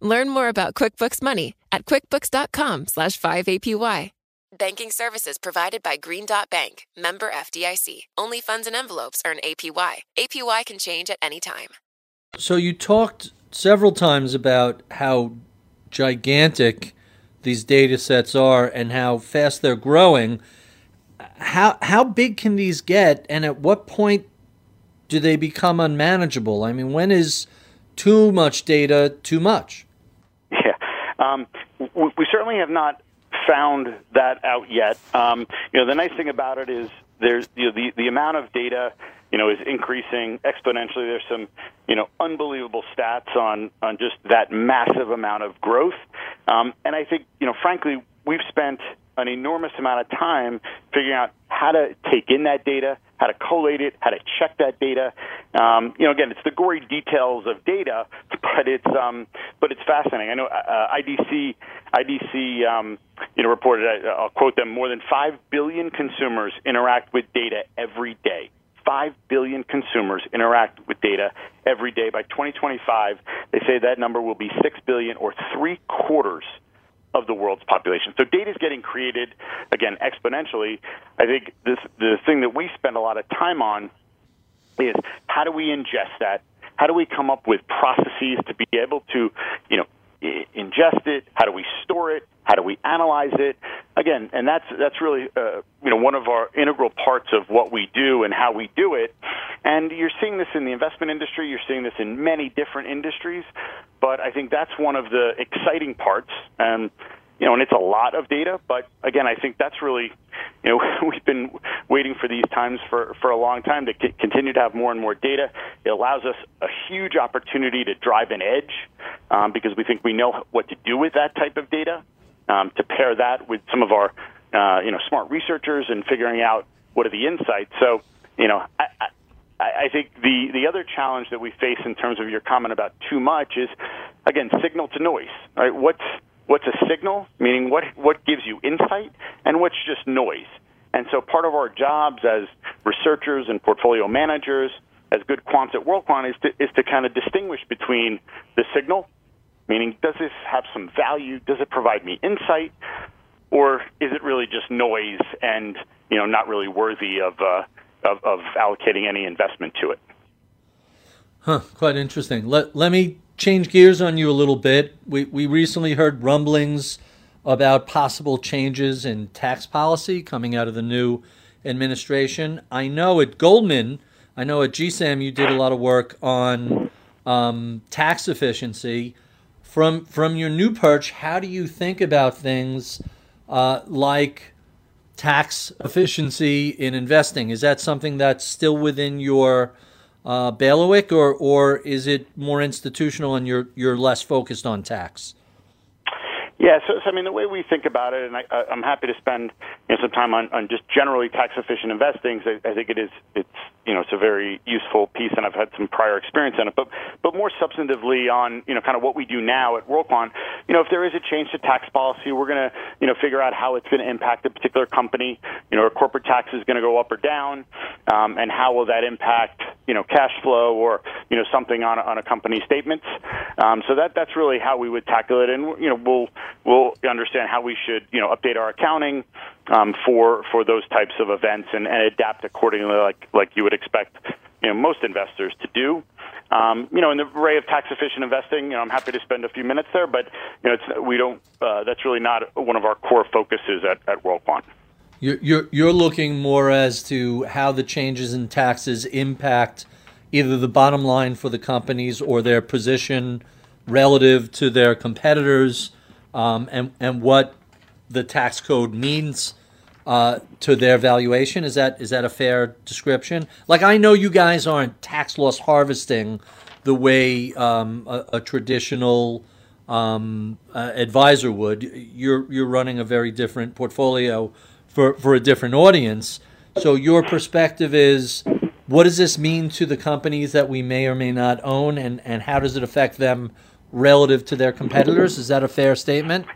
Learn more about QuickBooks Money at quickbooks.com slash 5APY. Banking services provided by Green Dot Bank, member FDIC. Only funds and envelopes earn APY. APY can change at any time. So you talked several times about how gigantic these data sets are and how fast they're growing. How how big can these get and at what point do they become unmanageable? I mean, when is too much data too much? Yeah. Um, we, we certainly have not found that out yet. Um, you know, the nice thing about it is there's you know, the the amount of data you know is increasing exponentially. There's some you know unbelievable stats on on just that massive amount of growth, um, and I think you know frankly we've spent an enormous amount of time figuring out how to take in that data, how to collate it, how to check that data. Um, you know, again, it's the gory details of data, but it's um, but it's fascinating. I know uh, IDC IDC um, you know reported. Uh, I'll quote them: more than five billion consumers interact with data every day. 5 billion consumers interact with data every day. By 2025, they say that number will be 6 billion or three quarters of the world's population. So data is getting created again exponentially. I think this the thing that we spend a lot of time on is how do we ingest that? How do we come up with processes to be able to, you know, ingest it? How do we store it? How do we analyze it? Again, and that's that's really uh, you know one of our integral parts of what we do and how we do it. And you're seeing this in the investment industry. You're seeing this in many different industries. But I think that's one of the exciting parts. And you know, and it's a lot of data. But again, I think that's really, you know, [laughs] we've been waiting for these times for for a long time to c- continue to have more and more data. It allows us a huge opportunity to drive an edge um, because we think we know what to do with that type of data. Um, to pair that with some of our, uh, you know, smart researchers and figuring out what are the insights. So, you know, I, I, I think the the other challenge that we face in terms of your comment about too much is, again, signal to noise. Right? What's what's a signal, meaning what what gives you insight, and what's just noise. And so part of our jobs as researchers and portfolio managers, as good quants at WorldQuant, is to, is to kind of distinguish between the signal, meaning does this have some value, does it provide me insight, or is it really just noise and you know not really worthy of uh, of, of allocating any investment to it? Huh, quite interesting. Let, let me change gears on you a little bit. We, we recently heard rumblings about possible changes in tax policy coming out of the new administration. I know at Goldman, I know at GSAM you did a lot of work on um, tax efficiency. From from your new perch, how do you think about things uh, like tax efficiency in investing? Is that something that's still within your uh, bailiwick, or or is it more institutional and you're you're less focused on tax? Yeah, so, so I mean, the way we think about it, and I, I'm happy to spend you know, some time on, on just generally tax efficient investing. I, I think it is it's you know it's a very useful piece, and I've had some prior experience in it. But but more substantively on you know kind of what we do now at WorldQuant, you know if there is a change to tax policy, we're going to you know figure out how it's going to impact a particular company. You know, corporate tax is going to go up or down, um, and how will that impact you know cash flow or you know something on a, on a company statements. Um, so that that's really how we would tackle it, and you know we'll we'll understand how we should, you know, update our accounting um, for for those types of events and, and adapt accordingly, like like you would expect, you know, most investors to do. Um, you know, in the array of tax efficient investing, you know, I'm happy to spend a few minutes there, but you know, it's, we don't. Uh, that's really not one of our core focuses at at WorldQuant. You're, you're looking more as to how the changes in taxes impact either the bottom line for the companies or their position relative to their competitors um, and and what the tax code means uh, to their valuation. Is that is that a fair description? Like I know you guys aren't tax loss harvesting the way um, a, a, traditional um, uh, advisor would. You're you're running a very different portfolio for for a different audience. So your perspective is what does this mean to the companies that we may or may not own, and, and how does it affect them relative to their competitors? Is that a fair statement?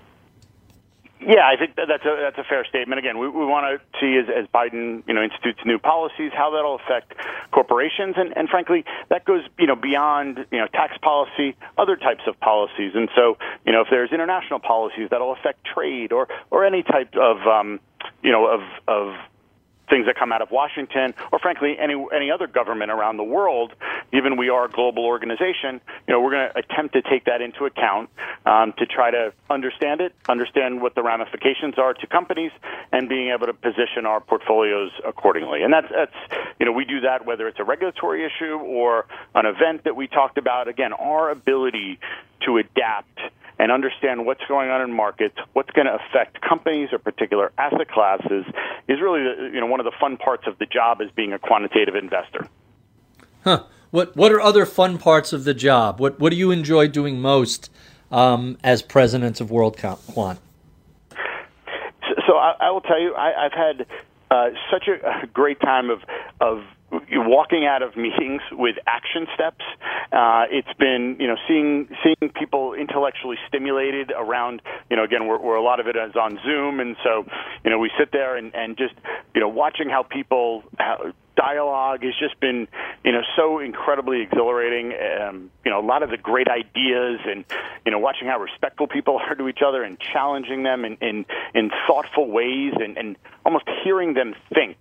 Yeah, I think that's a that's a fair statement. Again, we, we want to see as, as Biden you know institutes new policies how that'll affect corporations, and, and frankly, that goes you know beyond you know tax policy, other types of policies. And so you know if there's international policies that'll affect trade or or any type of um, you know of of things that come out of Washington, or frankly, any any other government around the world, given we are a global organization, you know, we're going to attempt to take that into account um, to try to understand it, understand what the ramifications are to companies, and being able to position our portfolios accordingly. And that's that's you know, we do that whether it's a regulatory issue or an event that we talked about. Again, our ability to adapt and understand what's going on in markets, what's going to affect companies or particular asset classes, is really you know one of the fun parts of the job as being a quantitative investor. Huh. What What are other fun parts of the job? What What do you enjoy doing most um, as president of WorldQuant? So, so I, I, will tell you, I, have had uh, such a, a great time of of walking out of meetings with action steps. Uh, it's been, you know, seeing seeing people intellectually stimulated around, you know, again, where, where a lot of it is on Zoom, and so, you know, we sit there and, and just, you know, watching how people. How, dialogue has just been, you know, so incredibly exhilarating. Um, you know, a lot of the great ideas and, you know, watching how respectful people are to each other and challenging them in, in, in thoughtful ways and, and almost hearing them think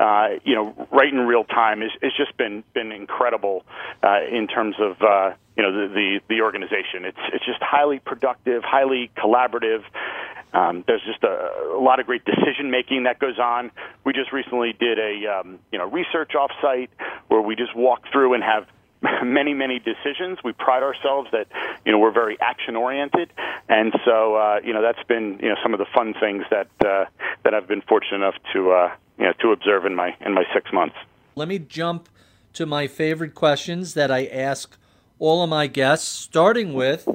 uh, you know, right in real time is has just been been incredible uh, in terms of uh, you know the, the the organization. It's it's just highly productive, highly collaborative. Um, there's just a, a lot of great decision making that goes on. We just recently did a um, you know research offsite where we just walk through and have [laughs] many many decisions. We pride ourselves that you know we're very action oriented, and so uh, you know that's been you know some of the fun things that uh, that I've been fortunate enough to uh, you know to observe in my in my six months. Let me jump to my favorite questions that I ask all of my guests, starting with.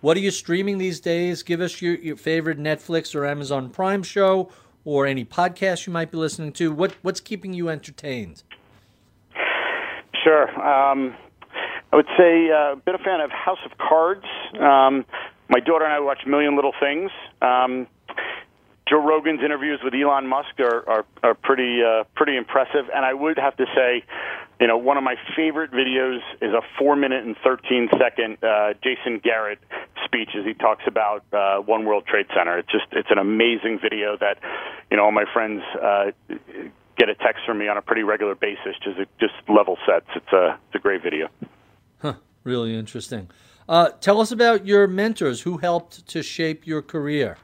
What are you streaming these days? Give us your, your favorite Netflix or Amazon Prime show or any podcast you might be listening to. What what's keeping you entertained? Sure. Um, I would say uh, been a bit of fan of House of Cards. Um, my daughter and I watch Million Little Things. Um, Joe Rogan's interviews with Elon Musk are are, are pretty uh, pretty impressive, and I would have to say, you know, one of my favorite videos is a four minute and thirteen second uh, Jason Garrett speech as he talks about uh, One World Trade Center. It's just it's an amazing video that, you know, all my friends uh, get a text from me on a pretty regular basis. Just just level sets. It's a it's a great video. Huh, really interesting. Uh, tell us about your mentors who helped to shape your career.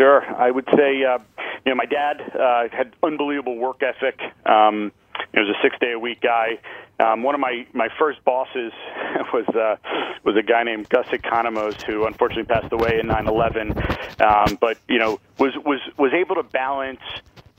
Sure, I would say uh, you know my dad uh, had unbelievable work ethic. Um, he was a six day a week guy. Um, one of my, my first bosses [laughs] was uh, was a guy named Gus Economos, who unfortunately passed away in 9/11. Um, but you know was was was able to balance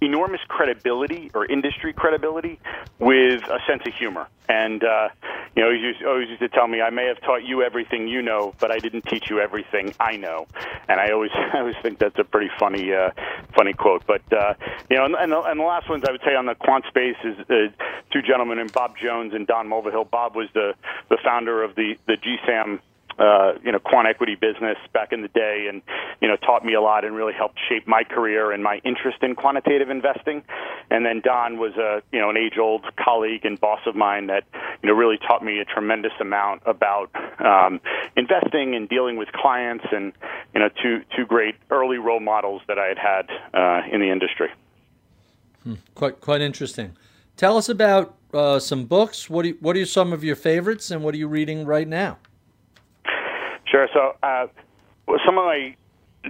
enormous credibility or industry credibility with a sense of humor. And uh, you know, he used, always used to tell me, "I may have taught you everything you know, but I didn't teach you everything I know." And I always, [laughs] I always think that's a pretty funny, uh, funny quote. But uh, you know, and, and, the, and the last ones I would say on the quant space is uh, two gentlemen, and Bob Jones and Don Mulvihill. Bob was the the founder of the the GSAM uh, you know, quant equity business back in the day, and you know, taught me a lot and really helped shape my career and my interest in quantitative investing. And then Don was a you know an age-old colleague and boss of mine that you know really taught me a tremendous amount about um, investing and dealing with clients, and you know, two two great early role models that I had had uh, in the industry. Hmm. Quite quite interesting. Tell us about uh, some books. What you, what are some of your favorites, and what are you reading right now? Sure. So, uh, some of my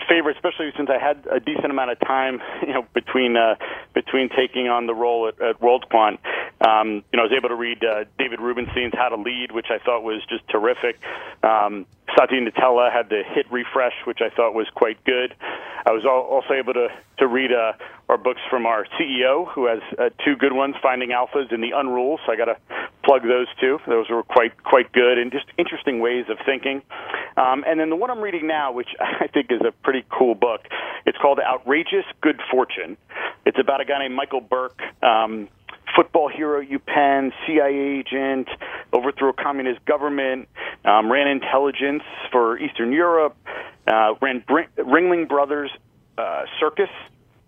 favorites, especially since I had a decent amount of time, [laughs] you know, between uh, between taking on the role at, at WorldQuant, um, you know, I was able to read uh, David Rubenstein's How to Lead, which I thought was just terrific. Um, Satya had the Hit Refresh, which I thought was quite good. I was also able to to read uh, our books from our CEO, who has uh, two good ones, Finding Alphas and The Unrules. So I got to plug those two. Those were quite quite good and just interesting ways of thinking. Um, and then the one I'm reading now, which [laughs] I think is a pretty cool book, it's called Outrageous Good Fortune. It's about a guy named Michael Burke. Um, football hero UPenn, CIA agent, overthrew a communist government, um, ran intelligence for Eastern Europe, uh, ran Br- Ringling Brothers uh, Circus.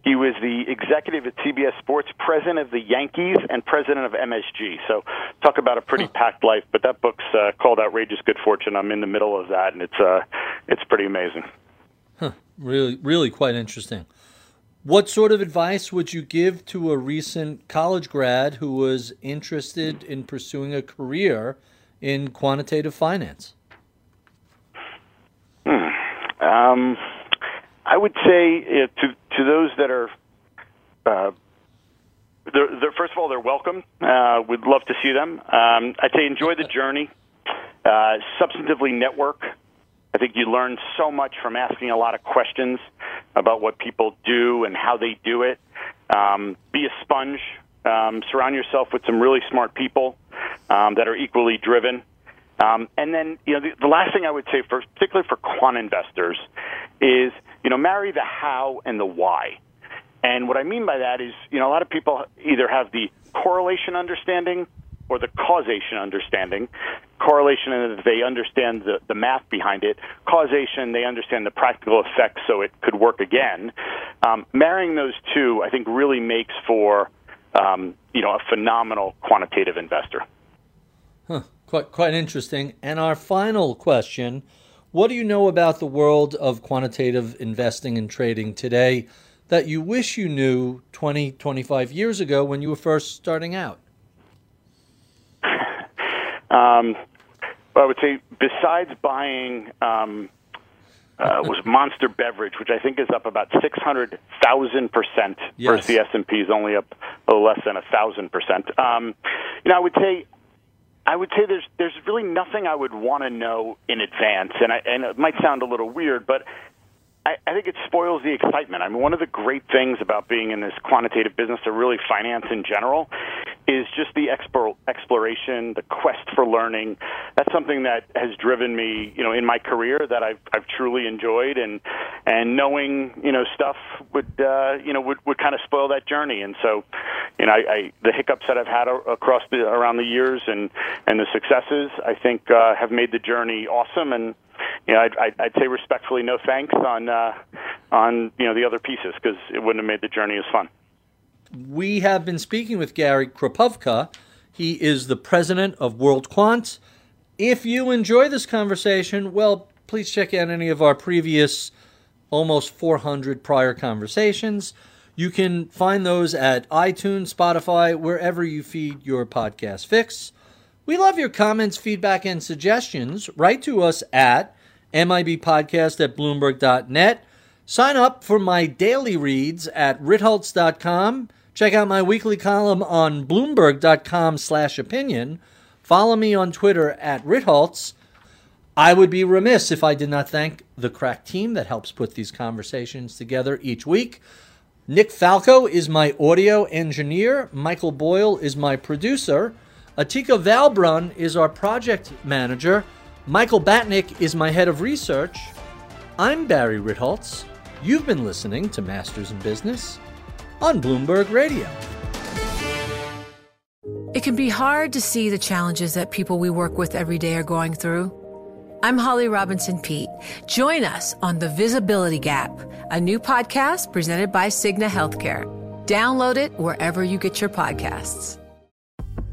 He was the executive at CBS Sports, president of the Yankees, and president of MSG. So, talk about a pretty packed life. But that book's uh, called "Outrageous Good Fortune." I'm in the middle of that, and it's uh, it's pretty amazing. Really, really quite interesting. What sort of advice would you give to a recent college grad who was interested in pursuing a career in quantitative finance? Hmm. Um, I would say to to those that are, uh, they're, they're, first of all, they're welcome. Uh, we'd love to see them. Um, I'd say enjoy the journey. Uh, substantively network. I think you learn so much from asking a lot of questions about what people do and how they do it. Um, be a sponge. Um, surround yourself with some really smart people um, that are equally driven. Um, and then, you know, the, the last thing I would say, for, particularly for quant investors, is you know marry the how and the why. And what I mean by that is, you know, a lot of people either have the correlation understanding or the causation understanding. Correlation they understand the, the math behind it. Causation, they understand the practical effects so it could work again. Um, marrying those two, I think, really makes for um, you know a phenomenal quantitative investor. Huh. Quite quite interesting. And our final question: What do you know about the world of quantitative investing and trading today that you wish you knew 20, 25 years ago when you were first starting out? Um, I would say besides buying um, uh, was Monster Beverage, which I think is up about six hundred thousand percent versus the S and P is only up a little less than a thousand percent. Um, you know, I would say. I would say there's there's really nothing I would want to know in advance, and I, and it might sound a little weird, but I, I think it spoils the excitement. I mean, one of the great things about being in this quantitative business, or really finance in general, is just the explore, exploration, the quest for learning. That's something that has driven me, you know, in my career that I've, I've truly enjoyed, and and knowing, you know, stuff would, uh, you know, would, would kind of spoil that journey. And so, you know, I, I the hiccups that I've had across the around the years and and the successes, I think, uh, have made the journey awesome and you know, I'd, I'd, I'd say respectfully, no thanks on uh, on you know the other pieces because it wouldn't have made the journey as fun. We have been speaking with Gary Chropuvka. He is the president of WorldQuant. If you enjoy this conversation, well, please check out any of our previous almost 400 prior conversations. You can find those at iTunes, Spotify, wherever you feed your podcast fix. We love your comments, feedback, and suggestions. Write to us at MIBpodcast at Bloomberg.net. Sign up for my daily reads at Ritholtz.com. Check out my weekly column on Bloomberg.com slash opinion. Follow me on Twitter at Ritholtz. I would be remiss if I did not thank the crack team that helps put these conversations together each week. Nick Falco is my audio engineer. Michael Boyle is my producer. Atika Valbrun is our project manager. Michael Batnick is my head of research. I'm Barry Ritholtz. You've been listening to Masters in Business on Bloomberg Radio. It can be hard to see the challenges that people we work with every day are going through. I'm Holly Robinson Peete. Join us on The Visibility Gap, a new podcast presented by Cigna Healthcare. Download it wherever you get your podcasts.